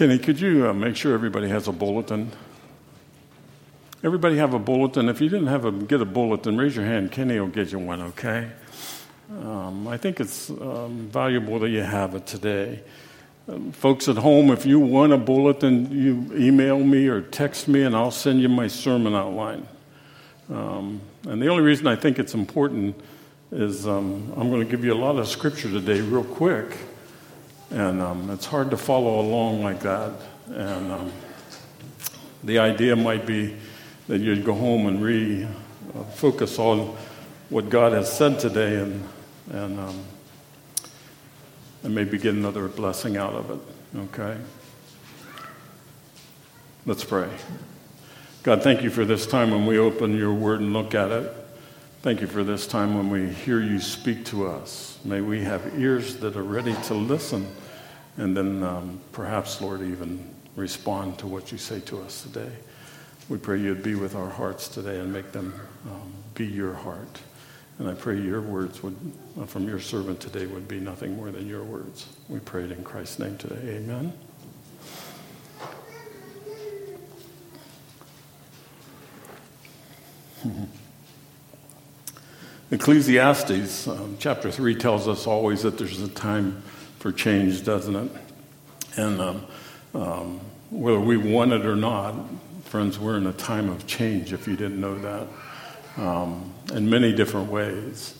Kenny, could you uh, make sure everybody has a bulletin? Everybody have a bulletin. If you didn't have a get a bulletin, raise your hand. Kenny will get you one. Okay. Um, I think it's um, valuable that you have it today. Um, folks at home, if you want a bulletin, you email me or text me, and I'll send you my sermon outline. Um, and the only reason I think it's important is um, I'm going to give you a lot of scripture today, real quick. And um, it's hard to follow along like that. And um, the idea might be that you'd go home and re uh, on what God has said today and, and, um, and maybe get another blessing out of it. Okay? Let's pray. God, thank you for this time when we open your word and look at it. Thank you for this time when we hear you speak to us. May we have ears that are ready to listen and then um, perhaps, Lord, even respond to what you say to us today. We pray you'd be with our hearts today and make them um, be your heart. And I pray your words would, uh, from your servant today would be nothing more than your words. We pray it in Christ's name today. Amen. Ecclesiastes um, chapter 3 tells us always that there's a time for change, doesn't it? And um, um, whether we want it or not, friends, we're in a time of change, if you didn't know that, um, in many different ways.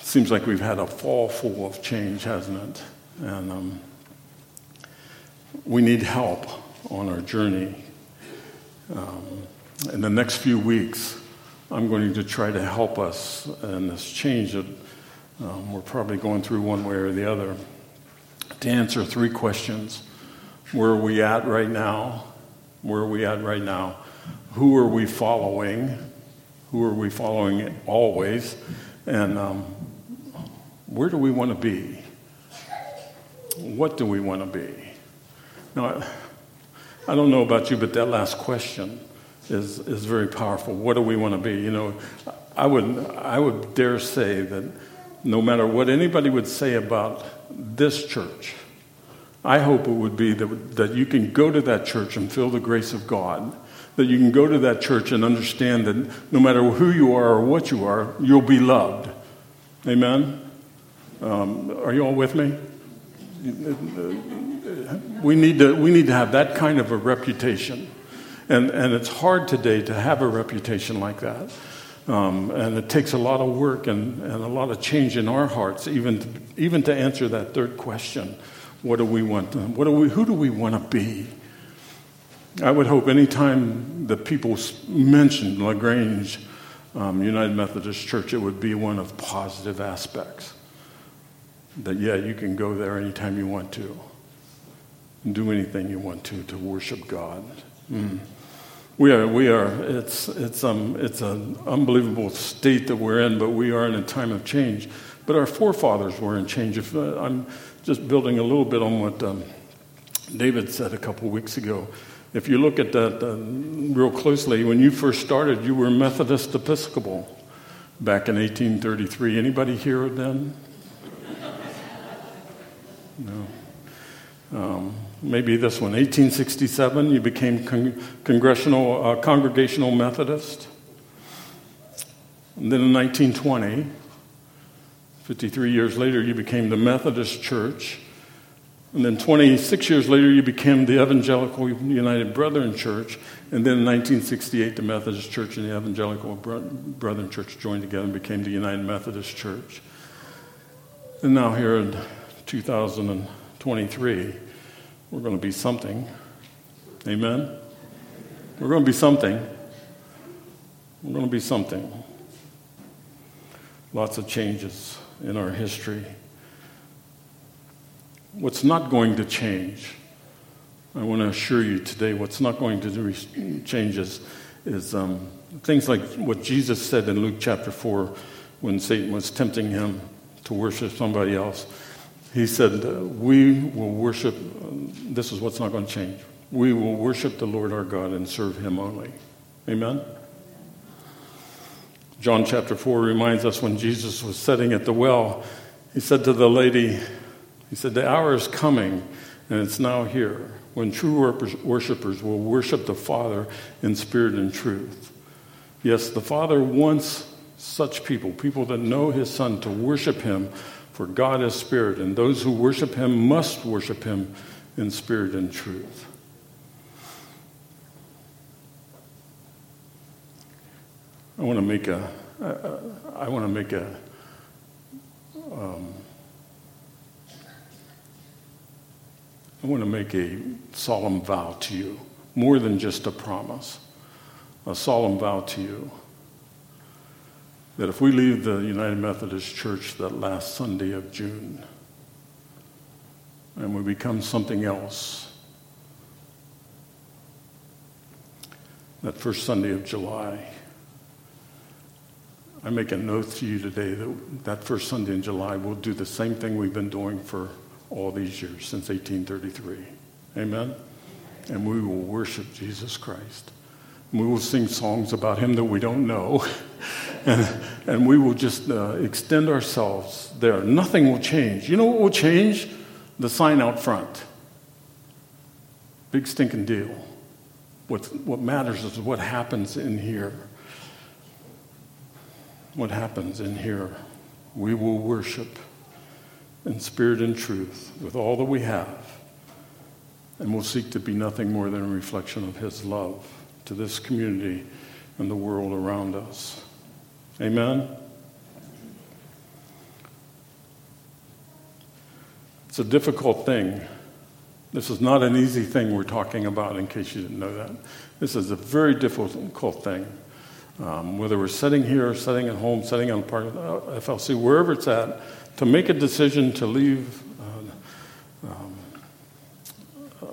Seems like we've had a fall full of change, hasn't it? And um, we need help on our journey. Um, in the next few weeks, I'm going to try to help us in this change that um, we're probably going through one way or the other to answer three questions. Where are we at right now? Where are we at right now? Who are we following? Who are we following always? And um, where do we want to be? What do we want to be? Now, I don't know about you, but that last question is, is very powerful. What do we want to be? You know, I would, I would dare say that no matter what anybody would say about this church, I hope it would be that, that you can go to that church and feel the grace of God. That you can go to that church and understand that no matter who you are or what you are, you'll be loved. Amen? Um, are you all with me? We need, to, we need to have that kind of a reputation. And, and it's hard today to have a reputation like that. Um, and it takes a lot of work and, and a lot of change in our hearts, even to, even to answer that third question what do we want? What do we, who do we want to be? I would hope anytime the people mentioned LaGrange um, United Methodist Church, it would be one of positive aspects. That, yeah, you can go there anytime you want to, do anything you want to to worship God. Mm. We are, we are, it's, it's, um, it's an unbelievable state that we're in, but we are in a time of change. But our forefathers were in change. If, uh, I'm just building a little bit on what um, David said a couple weeks ago. If you look at that uh, real closely, when you first started, you were Methodist Episcopal back in 1833. Anybody here then? No. Um, maybe this one, 1867, you became con- congressional, uh, congregational Methodist. And then in 1920, 53 years later, you became the Methodist Church. And then 26 years later, you became the Evangelical United Brethren Church. And then in 1968, the Methodist Church and the Evangelical Brethren Church joined together and became the United Methodist Church. And now, here in 2023, we're going to be something. Amen? We're going to be something. We're going to be something. Lots of changes in our history. What's not going to change, I want to assure you today, what's not going to change is, is um, things like what Jesus said in Luke chapter 4 when Satan was tempting him to worship somebody else. He said, uh, We will worship, um, this is what's not going to change. We will worship the Lord our God and serve him only. Amen? John chapter 4 reminds us when Jesus was sitting at the well, he said to the lady, He said, The hour is coming and it's now here when true worshipers will worship the Father in spirit and truth. Yes, the Father wants such people, people that know His Son, to worship Him, for God is spirit, and those who worship Him must worship Him in spirit and truth. I want to make a. I, I want to make a. Um, I want to make a solemn vow to you, more than just a promise, a solemn vow to you that if we leave the United Methodist Church that last Sunday of June and we become something else, that first Sunday of July, I make an oath to you today that that first Sunday in July we'll do the same thing we've been doing for all these years, since 1833. Amen? And we will worship Jesus Christ. We will sing songs about him that we don't know. and, and we will just uh, extend ourselves there. Nothing will change. You know what will change? The sign out front. Big stinking deal. What, what matters is what happens in here. What happens in here. We will worship in spirit and truth with all that we have. And we'll seek to be nothing more than a reflection of His love to this community and the world around us. Amen? It's a difficult thing. This is not an easy thing we're talking about, in case you didn't know that. This is a very difficult thing. Um, whether we're sitting here, sitting at home, sitting on part of the FLC, wherever it's at, to make a decision to leave uh, um,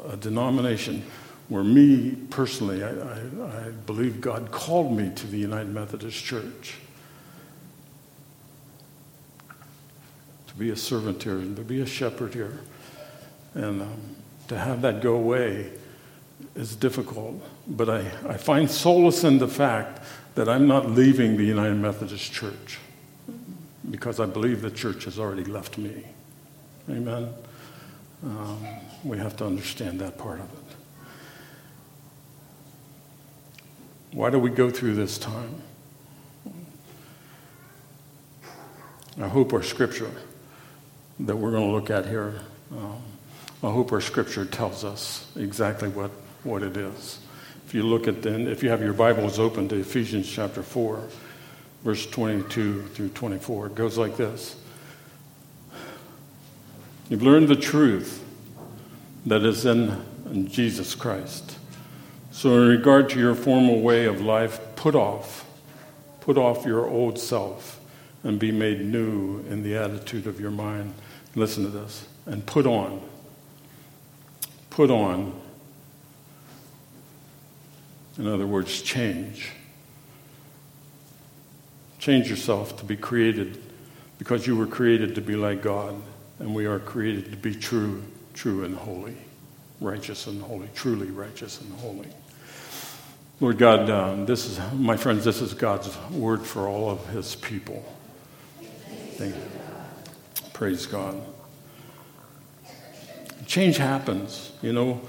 a denomination where me personally, I, I, I, believe God called me to the United Methodist Church to be a servant here and to be a shepherd here. And um, to have that go away is difficult. But I, I find solace in the fact that I'm not leaving the United Methodist Church because I believe the church has already left me. Amen? Um, we have to understand that part of it. Why do we go through this time? I hope our scripture that we're going to look at here, um, I hope our scripture tells us exactly what, what it is. If you look at then, if you have your Bibles open to Ephesians chapter 4, verse 22 through 24. It goes like this You've learned the truth that is in, in Jesus Christ. So, in regard to your former way of life, put off, put off your old self and be made new in the attitude of your mind. Listen to this. And put on, put on, in other words, change. Change yourself to be created because you were created to be like God, and we are created to be true, true and holy, righteous and holy, truly righteous and holy. Lord God, um, this is, my friends, this is God's word for all of his people. Thank you. Praise God. Change happens, you know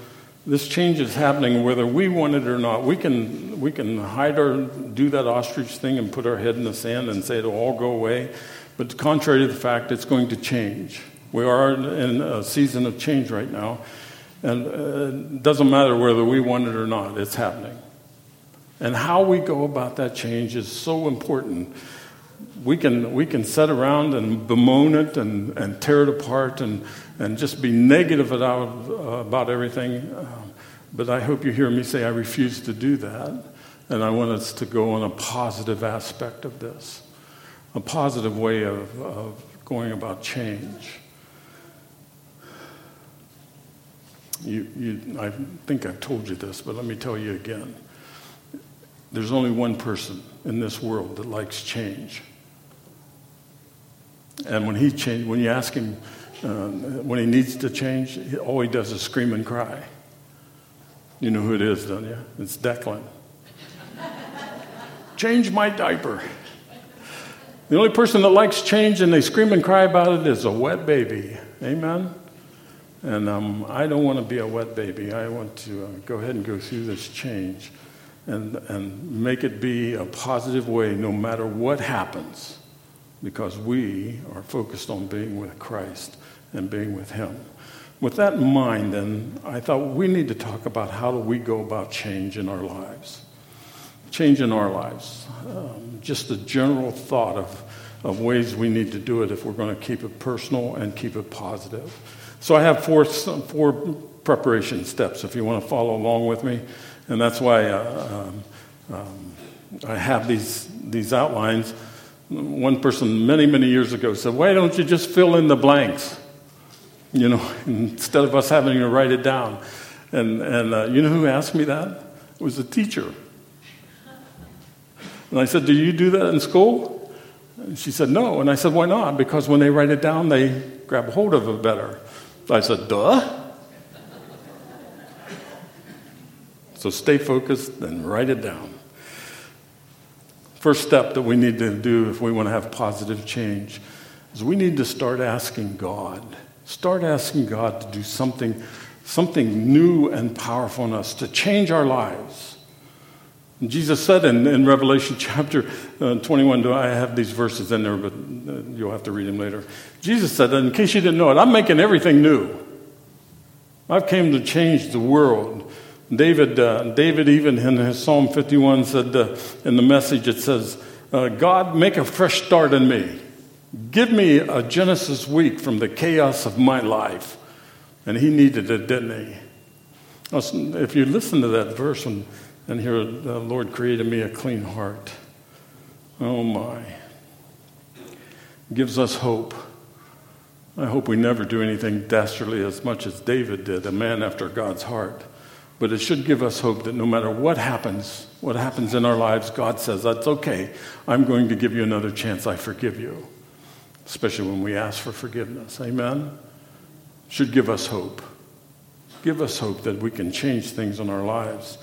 this change is happening whether we want it or not. We can, we can hide or do that ostrich thing and put our head in the sand and say it'll all go away. But contrary to the fact, it's going to change. We are in a season of change right now. And uh, it doesn't matter whether we want it or not, it's happening. And how we go about that change is so important. We can, we can sit around and bemoan it and, and tear it apart and, and just be negative about, uh, about everything. Um, but I hope you hear me say I refuse to do that. And I want us to go on a positive aspect of this, a positive way of, of going about change. You, you, I think I've told you this, but let me tell you again. There's only one person in this world that likes change. And when he change, when you ask him, uh, when he needs to change, all he does is scream and cry. You know who it is, don't you? It's Declan. change my diaper. The only person that likes change and they scream and cry about it is a wet baby. Amen? And um, I don't want to be a wet baby. I want to uh, go ahead and go through this change and, and make it be a positive way no matter what happens because we are focused on being with Christ and being with Him. With that in mind, then, I thought we need to talk about how do we go about change in our lives. Change in our lives. Um, just a general thought of, of ways we need to do it if we're going to keep it personal and keep it positive. So I have four, four preparation steps if you want to follow along with me. And that's why uh, um, um, I have these, these outlines. One person many, many years ago said, Why don't you just fill in the blanks? You know, instead of us having to write it down. And, and uh, you know who asked me that? It was a teacher. And I said, Do you do that in school? And she said, No. And I said, Why not? Because when they write it down, they grab hold of it better. I said, Duh. So stay focused and write it down. First step that we need to do if we want to have positive change is we need to start asking God. Start asking God to do something, something new and powerful in us, to change our lives. And Jesus said in, in Revelation chapter uh, 21, do I have these verses in there, but uh, you'll have to read them later. Jesus said, in case you didn't know it, I'm making everything new. I've came to change the world. David, uh, David even in his Psalm 51 said uh, in the message, it says, uh, God, make a fresh start in me. Give me a Genesis week from the chaos of my life. And he needed it, didn't he? If you listen to that verse and, and hear the Lord created me a clean heart, oh my, gives us hope. I hope we never do anything dastardly as much as David did, a man after God's heart. But it should give us hope that no matter what happens, what happens in our lives, God says, That's okay. I'm going to give you another chance. I forgive you. Especially when we ask for forgiveness. Amen? Should give us hope. Give us hope that we can change things in our lives.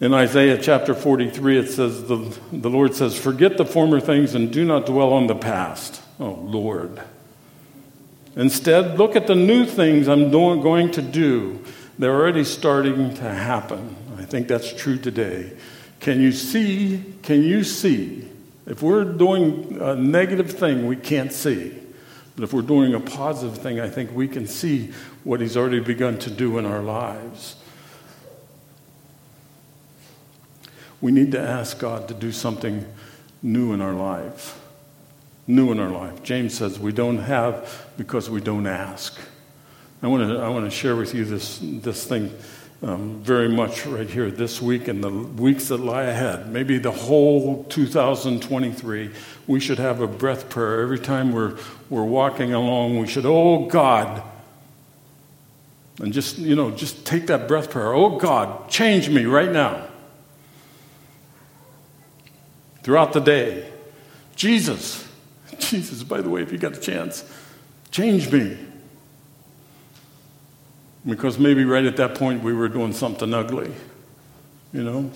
In Isaiah chapter 43, it says, the, the Lord says, Forget the former things and do not dwell on the past. Oh, Lord. Instead, look at the new things I'm going to do. They're already starting to happen. I think that's true today. Can you see? Can you see? If we're doing a negative thing, we can't see. But if we're doing a positive thing, I think we can see what He's already begun to do in our lives. We need to ask God to do something new in our life. New in our life. James says we don't have because we don't ask. I want to, I want to share with you this, this thing um, very much right here this week and the weeks that lie ahead. Maybe the whole 2023. We should have a breath prayer every time we're, we're walking along. We should, oh God, and just, you know, just take that breath prayer. Oh God, change me right now. Throughout the day. Jesus, Jesus, by the way, if you got a chance, change me. Because maybe right at that point we were doing something ugly, you know?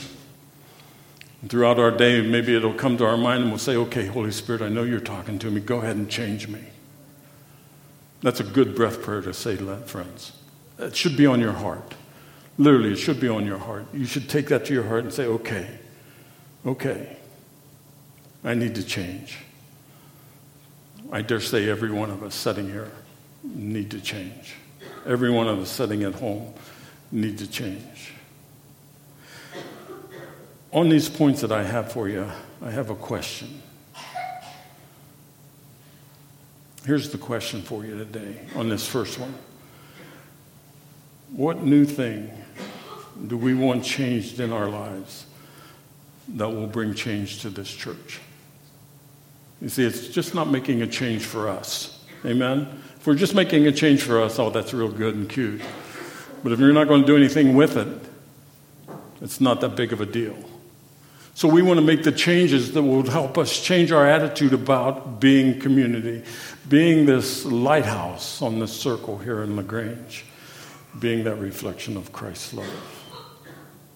Throughout our day, maybe it'll come to our mind and we'll say, okay, Holy Spirit, I know you're talking to me. Go ahead and change me. That's a good breath prayer to say to that, friends. It should be on your heart. Literally, it should be on your heart. You should take that to your heart and say, okay, okay, I need to change. I dare say every one of us sitting here need to change every one of us sitting at home need to change. On these points that I have for you, I have a question. Here's the question for you today on this first one What new thing do we want changed in our lives that will bring change to this church? You see, it's just not making a change for us. Amen? If we're just making a change for us, oh, that's real good and cute. But if you're not going to do anything with it, it's not that big of a deal. So we want to make the changes that will help us change our attitude about being community, being this lighthouse on this circle here in LaGrange, being that reflection of Christ's love.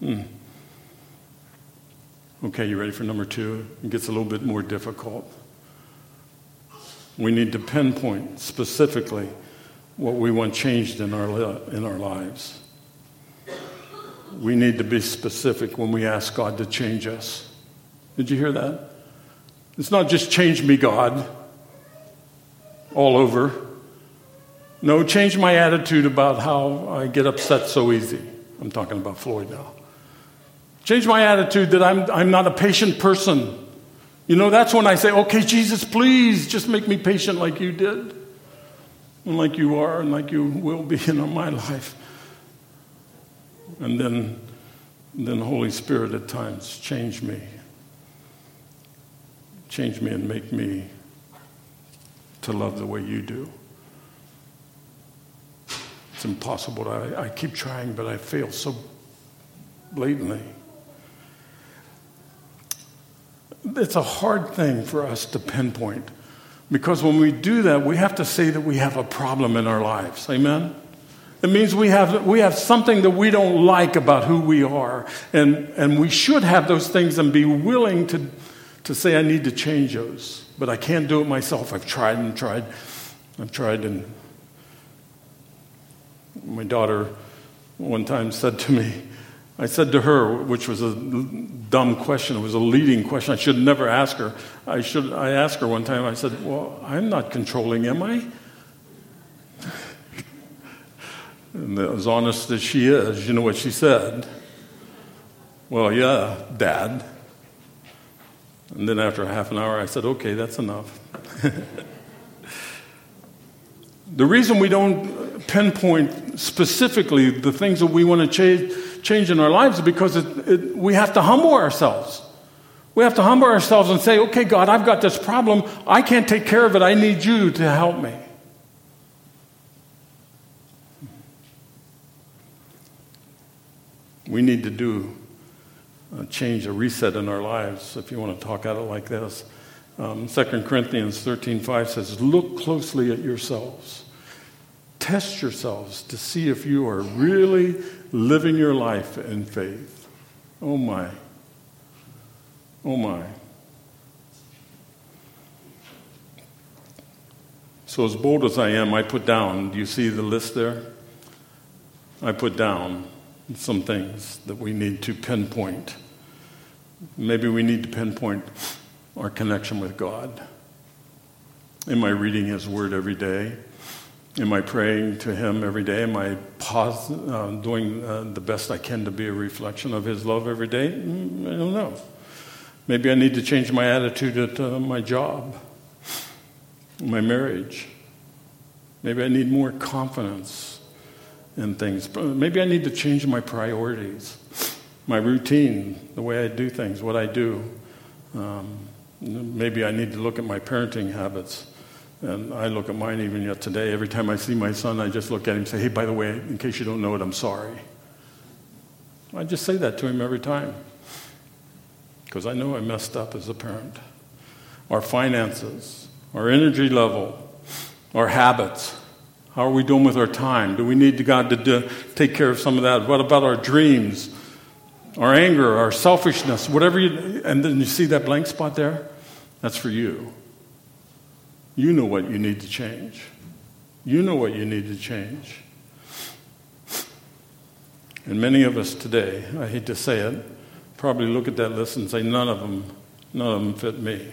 Hmm. Okay, you ready for number two? It gets a little bit more difficult. We need to pinpoint specifically what we want changed in our, in our lives. We need to be specific when we ask God to change us. Did you hear that? It's not just change me, God, all over. No, change my attitude about how I get upset so easy. I'm talking about Floyd now. Change my attitude that I'm, I'm not a patient person. You know, that's when I say, okay, Jesus, please just make me patient like you did, and like you are, and like you will be in my life. And then, then Holy Spirit at times change me. Change me and make me to love the way you do. It's impossible. I, I keep trying, but I fail so blatantly. It's a hard thing for us to pinpoint because when we do that, we have to say that we have a problem in our lives. Amen? It means we have, we have something that we don't like about who we are. And, and we should have those things and be willing to, to say, I need to change those. But I can't do it myself. I've tried and tried. I've tried. And my daughter one time said to me, I said to her, which was a dumb question, it was a leading question. I should never ask her. I, should, I asked her one time, I said, Well, I'm not controlling, am I? And as honest as she is, you know what she said? Well, yeah, Dad. And then after half an hour, I said, okay, that's enough. the reason we don't pinpoint specifically the things that we want to change, change in our lives because it, it, we have to humble ourselves. We have to humble ourselves and say, okay, God, I've got this problem. I can't take care of it. I need you to help me. we need to do a change, a reset in our lives, if you want to talk at it like this. Um, 2 Corinthians 13.5 says, Look closely at yourselves. Test yourselves to see if you are really living your life in faith. Oh my. Oh my. So, as bold as I am, I put down, do you see the list there? I put down some things that we need to pinpoint. Maybe we need to pinpoint our connection with God. Am I reading His Word every day? Am I praying to Him every day? Am I pause, uh, doing uh, the best I can to be a reflection of His love every day? Mm, I don't know. Maybe I need to change my attitude at uh, my job, my marriage. Maybe I need more confidence in things. Maybe I need to change my priorities, my routine, the way I do things, what I do. Um, maybe I need to look at my parenting habits. And I look at mine even yet today. Every time I see my son, I just look at him and say, hey, by the way, in case you don't know it, I'm sorry. I just say that to him every time because I know I messed up as a parent. Our finances, our energy level, our habits, how are we doing with our time? Do we need God to do, take care of some of that? What about our dreams, our anger, our selfishness, whatever you, and then you see that blank spot there? That's for you. You know what you need to change. You know what you need to change. And many of us today, I hate to say it, probably look at that list and say, none of them, none of them fit me.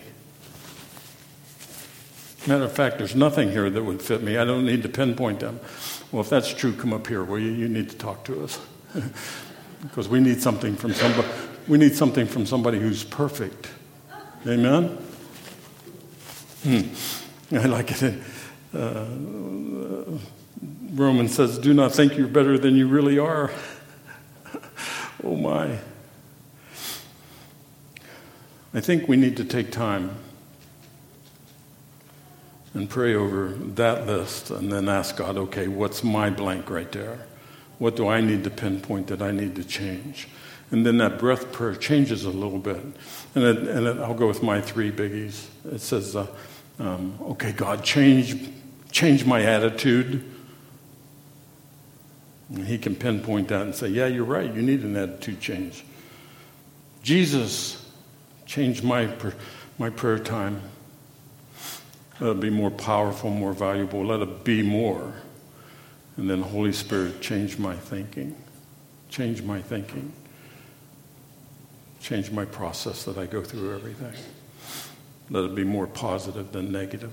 Matter of fact, there's nothing here that would fit me. I don't need to pinpoint them. Well, if that's true, come up here. Well, you, you need to talk to us because we need something from somebody. We need something from somebody who's perfect. Amen. Hmm. I like it. Uh, Romans says, "Do not think you're better than you really are." oh my. I think we need to take time and pray over that list and then ask God, okay, what's my blank right there? What do I need to pinpoint that I need to change? And then that breath prayer changes a little bit. And, it, and it, I'll go with my three biggies. It says, uh, um, okay, God, change, change my attitude. And he can pinpoint that and say, yeah, you're right. You need an attitude change. Jesus, change my, my prayer time. Let it be more powerful, more valuable. Let it be more. And then Holy Spirit, change my thinking. Change my thinking. Change my process that I go through everything. Let it be more positive than negative.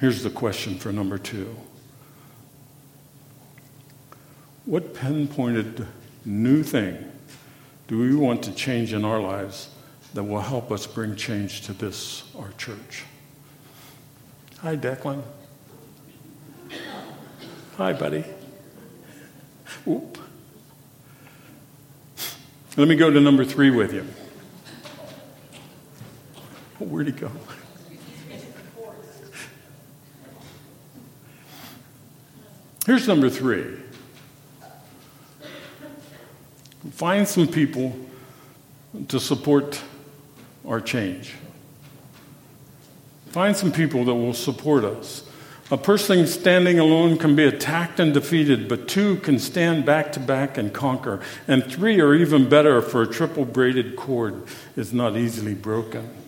Here's the question for number two What pinpointed new thing do we want to change in our lives that will help us bring change to this, our church? Hi, Declan. Hi, buddy. Oop. Let me go to number three with you. Where'd he go? Here's number three find some people to support our change. Find some people that will support us. A person standing alone can be attacked and defeated, but two can stand back to back and conquer. And three are even better, for a triple braided cord is not easily broken.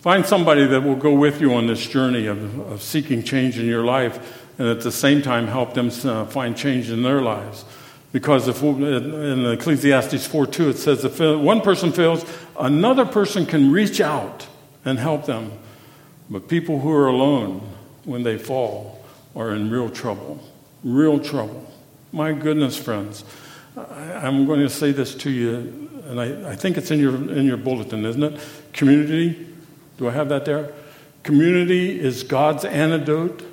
Find somebody that will go with you on this journey of, of seeking change in your life and at the same time help them uh, find change in their lives. Because if in Ecclesiastes 4 2, it says if one person fails, another person can reach out and help them. But people who are alone when they fall are in real trouble. Real trouble. My goodness, friends. I, am going to say this to you, and I, I think it's in your, in your bulletin, isn't it? Community. Do I have that there? Community is God's antidote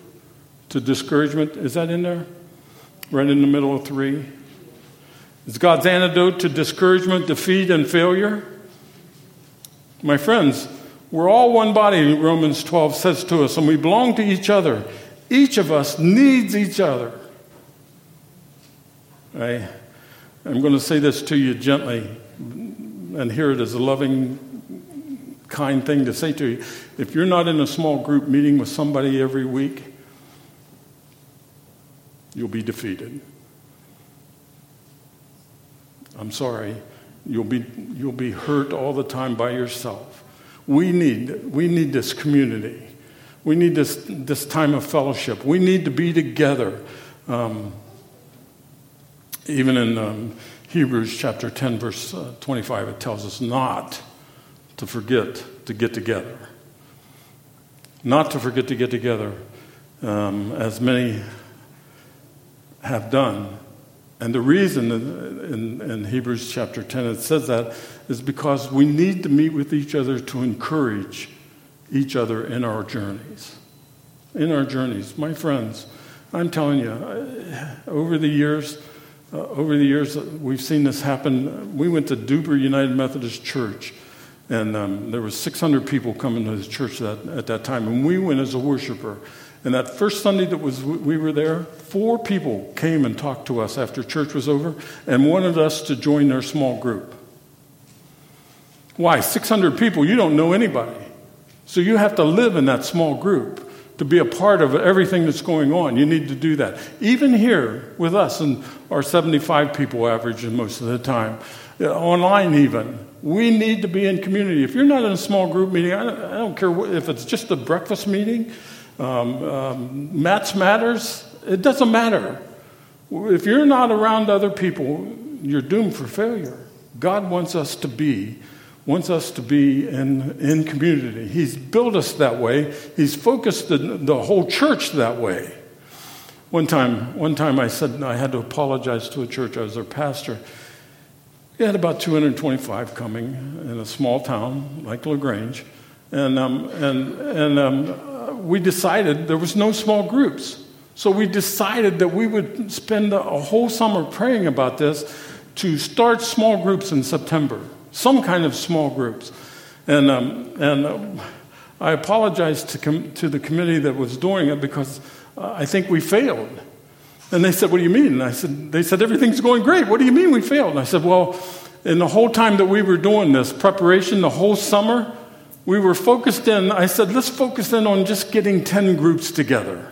to discouragement. Is that in there? Right in the middle of three. It's God's antidote to discouragement, defeat, and failure. My friends, we're all one body, Romans 12 says to us, and we belong to each other. Each of us needs each other. I, I'm going to say this to you gently and hear it as a loving, kind thing to say to you. If you're not in a small group meeting with somebody every week, you'll be defeated. I'm sorry, you'll be, you'll be hurt all the time by yourself. We need, we need this community. We need this, this time of fellowship. We need to be together. Um, even in um, Hebrews chapter 10, verse uh, 25, it tells us not to forget to get together. Not to forget to get together, um, as many have done and the reason in, in, in, Hebrews chapter 10 it says that is because we need to meet with each other to encourage each other in our journeys. In our journeys. My friends, I'm telling you, over the years, uh, over the years, we've seen this happen. We went to Duber United Methodist Church, and um, there was 600 people coming to the church that, at that time, and we went as a worshiper. And that first Sunday that was we were there, four people came and talked to us after church was over and wanted us to join their small group. Why? 600 people, you don't know anybody. So you have to live in that small group to be a part of everything that's going on. You need to do that. Even here with us and our 75 people average most of the time, online even, we need to be in community. If you're not in a small group meeting, I don't care if it's just a breakfast meeting, um, um, Matt's matters, it doesn't matter. If you're not around other people, you're doomed for failure. God wants us to be, wants us to be in, in community. He's built us that way. He's focused the, the whole church that way. One time, one time I said I had to apologize to a church. I was their pastor. We had about 225 coming in a small town like LaGrange. And, um, and, and um, we decided there was no small groups. So we decided that we would spend a whole summer praying about this to start small groups in September, some kind of small groups. And, um, and um, I apologized to, com- to the committee that was doing it because uh, I think we failed. And they said, What do you mean? And I said, They said, Everything's going great. What do you mean we failed? And I said, Well, in the whole time that we were doing this preparation, the whole summer, we were focused in, I said, let's focus in on just getting 10 groups together.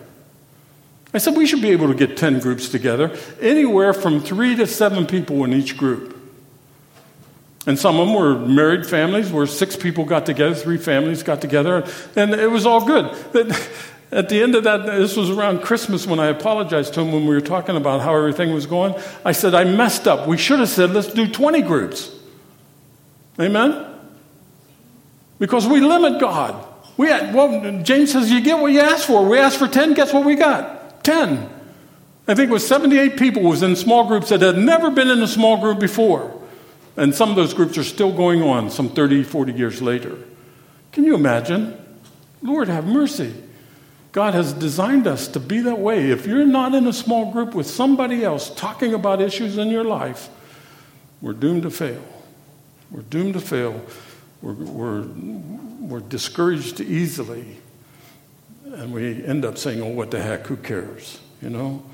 I said, we should be able to get 10 groups together, anywhere from three to seven people in each group. And some of them were married families where six people got together, three families got together, and it was all good. at the end of that, this was around Christmas when I apologized to him when we were talking about how everything was going. I said, I messed up. We should have said, let's do 20 groups. Amen? Because we limit God. We had, well, James says, you get what you ask for. We asked for 10, guess what we got? 10. I think it was 78 people was in small groups that had never been in a small group before. And some of those groups are still going on some 30, 40 years later. Can you imagine? Lord, have mercy. God has designed us to be that way. If you're not in a small group with somebody else talking about issues in your life, we're doomed to fail. We're doomed to fail. We're, we're, we're discouraged easily. And we end up saying, oh, what the heck, who cares? You know?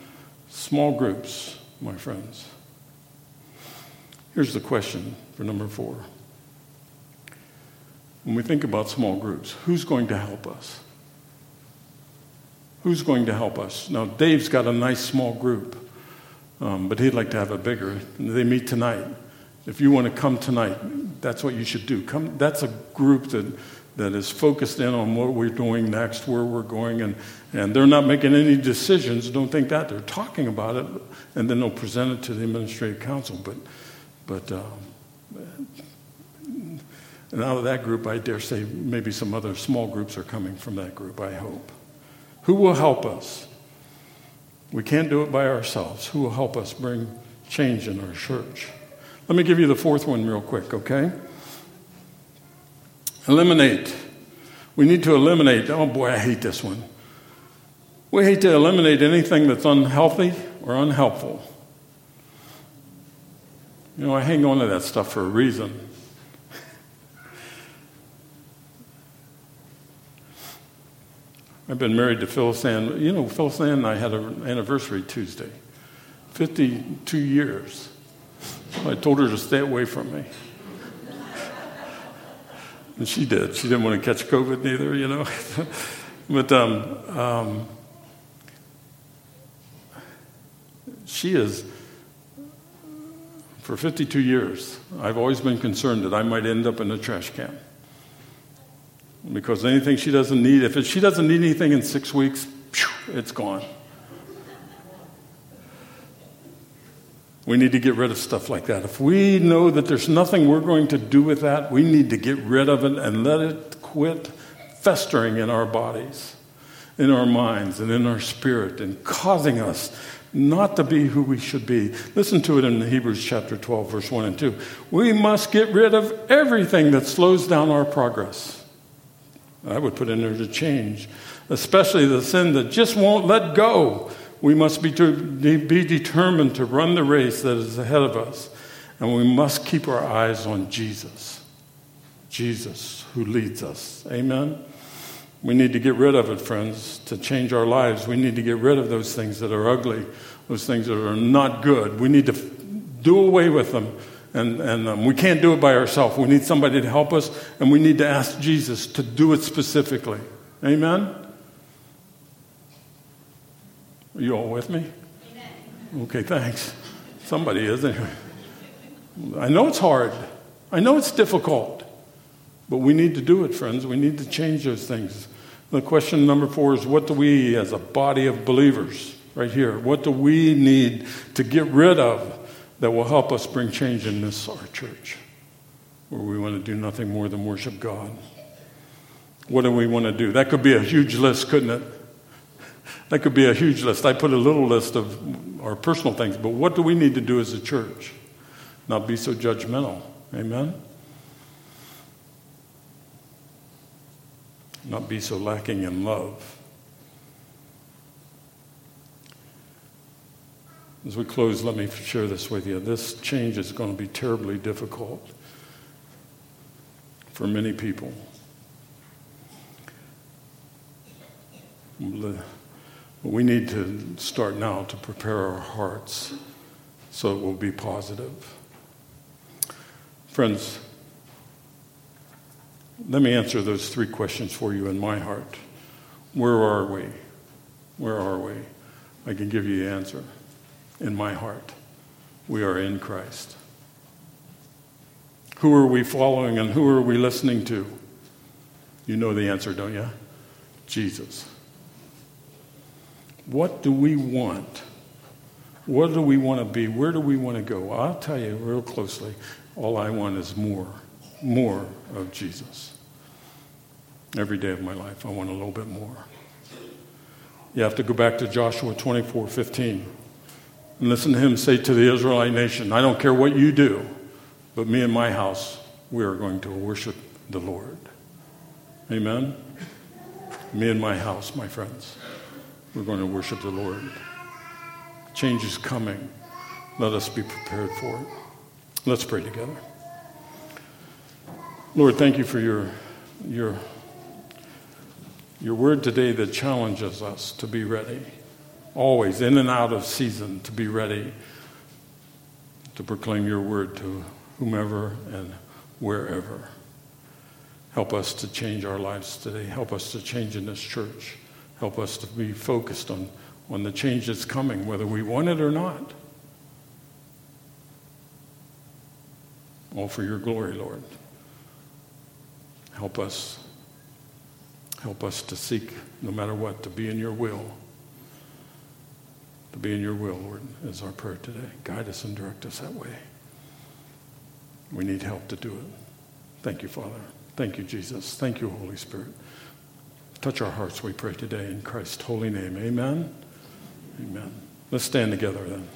Small groups, my friends. Here's the question for number four. When we think about small groups, who's going to help us? Who's going to help us? Now, Dave's got a nice small group, um, but he'd like to have a bigger. They meet tonight. If you want to come tonight, that's what you should do. Come. That's a group that, that is focused in on what we're doing next, where we're going, and, and they're not making any decisions. Don't think that. They're talking about it, and then they'll present it to the administrative council. But, but um, and out of that group, I dare say maybe some other small groups are coming from that group, I hope. Who will help us? We can't do it by ourselves. Who will help us bring change in our church? Let me give you the fourth one real quick, okay? Eliminate. We need to eliminate. Oh boy, I hate this one. We hate to eliminate anything that's unhealthy or unhelpful. You know, I hang on to that stuff for a reason. I've been married to Phyllis Ann. You know, Phyllis Ann and I had an anniversary Tuesday. 52 years. I told her to stay away from me. And she did. She didn't want to catch COVID neither, you know. but um, um, she is, for 52 years, I've always been concerned that I might end up in a trash can. Because anything she doesn't need, if she doesn't need anything in six weeks, it's gone. We need to get rid of stuff like that. If we know that there's nothing we're going to do with that, we need to get rid of it and let it quit festering in our bodies, in our minds, and in our spirit, and causing us not to be who we should be. Listen to it in Hebrews chapter 12, verse 1 and 2. We must get rid of everything that slows down our progress. I would put in there to change, especially the sin that just won't let go. We must be, to, be determined to run the race that is ahead of us, and we must keep our eyes on Jesus. Jesus, who leads us. Amen? We need to get rid of it, friends, to change our lives. We need to get rid of those things that are ugly, those things that are not good. We need to do away with them and, and um, we can't do it by ourselves. We need somebody to help us, and we need to ask Jesus to do it specifically. Amen? Are you all with me? Amen. Okay, thanks. Somebody is anyway. I know it's hard. I know it's difficult. But we need to do it, friends. We need to change those things. The question number four is what do we, as a body of believers, right here, what do we need to get rid of that will help us bring change in this, our church, where we want to do nothing more than worship God. What do we want to do? That could be a huge list, couldn't it? That could be a huge list. I put a little list of our personal things, but what do we need to do as a church? Not be so judgmental. Amen? Not be so lacking in love. As we close, let me share this with you. This change is going to be terribly difficult for many people. We need to start now to prepare our hearts so it will be positive. Friends, let me answer those three questions for you in my heart. Where are we? Where are we? I can give you the answer in my heart. We are in Christ. Who are we following and who are we listening to? You know the answer, don't you? Jesus. What do we want? What do we want to be? Where do we want to go? I'll tell you real closely. All I want is more, more of Jesus. Every day of my life, I want a little bit more. You have to go back to Joshua 24 15 and listen to him say to the Israelite nation, I don't care what you do, but me and my house, we are going to worship the Lord. Amen? Me and my house, my friends, we're going to worship the Lord. Change is coming. Let us be prepared for it. Let's pray together. Lord, thank you for your, your, your word today that challenges us to be ready, always in and out of season, to be ready to proclaim your word to whomever and wherever. Help us to change our lives today. Help us to change in this church. Help us to be focused on when the change that's coming, whether we want it or not. All for your glory, Lord. Help us. Help us to seek, no matter what, to be in your will. To be in your will, Lord, is our prayer today. Guide us and direct us that way. We need help to do it. Thank you, Father. Thank you, Jesus. Thank you, Holy Spirit. Touch our hearts, we pray today in Christ's holy name. Amen. Amen. Let's stand together then.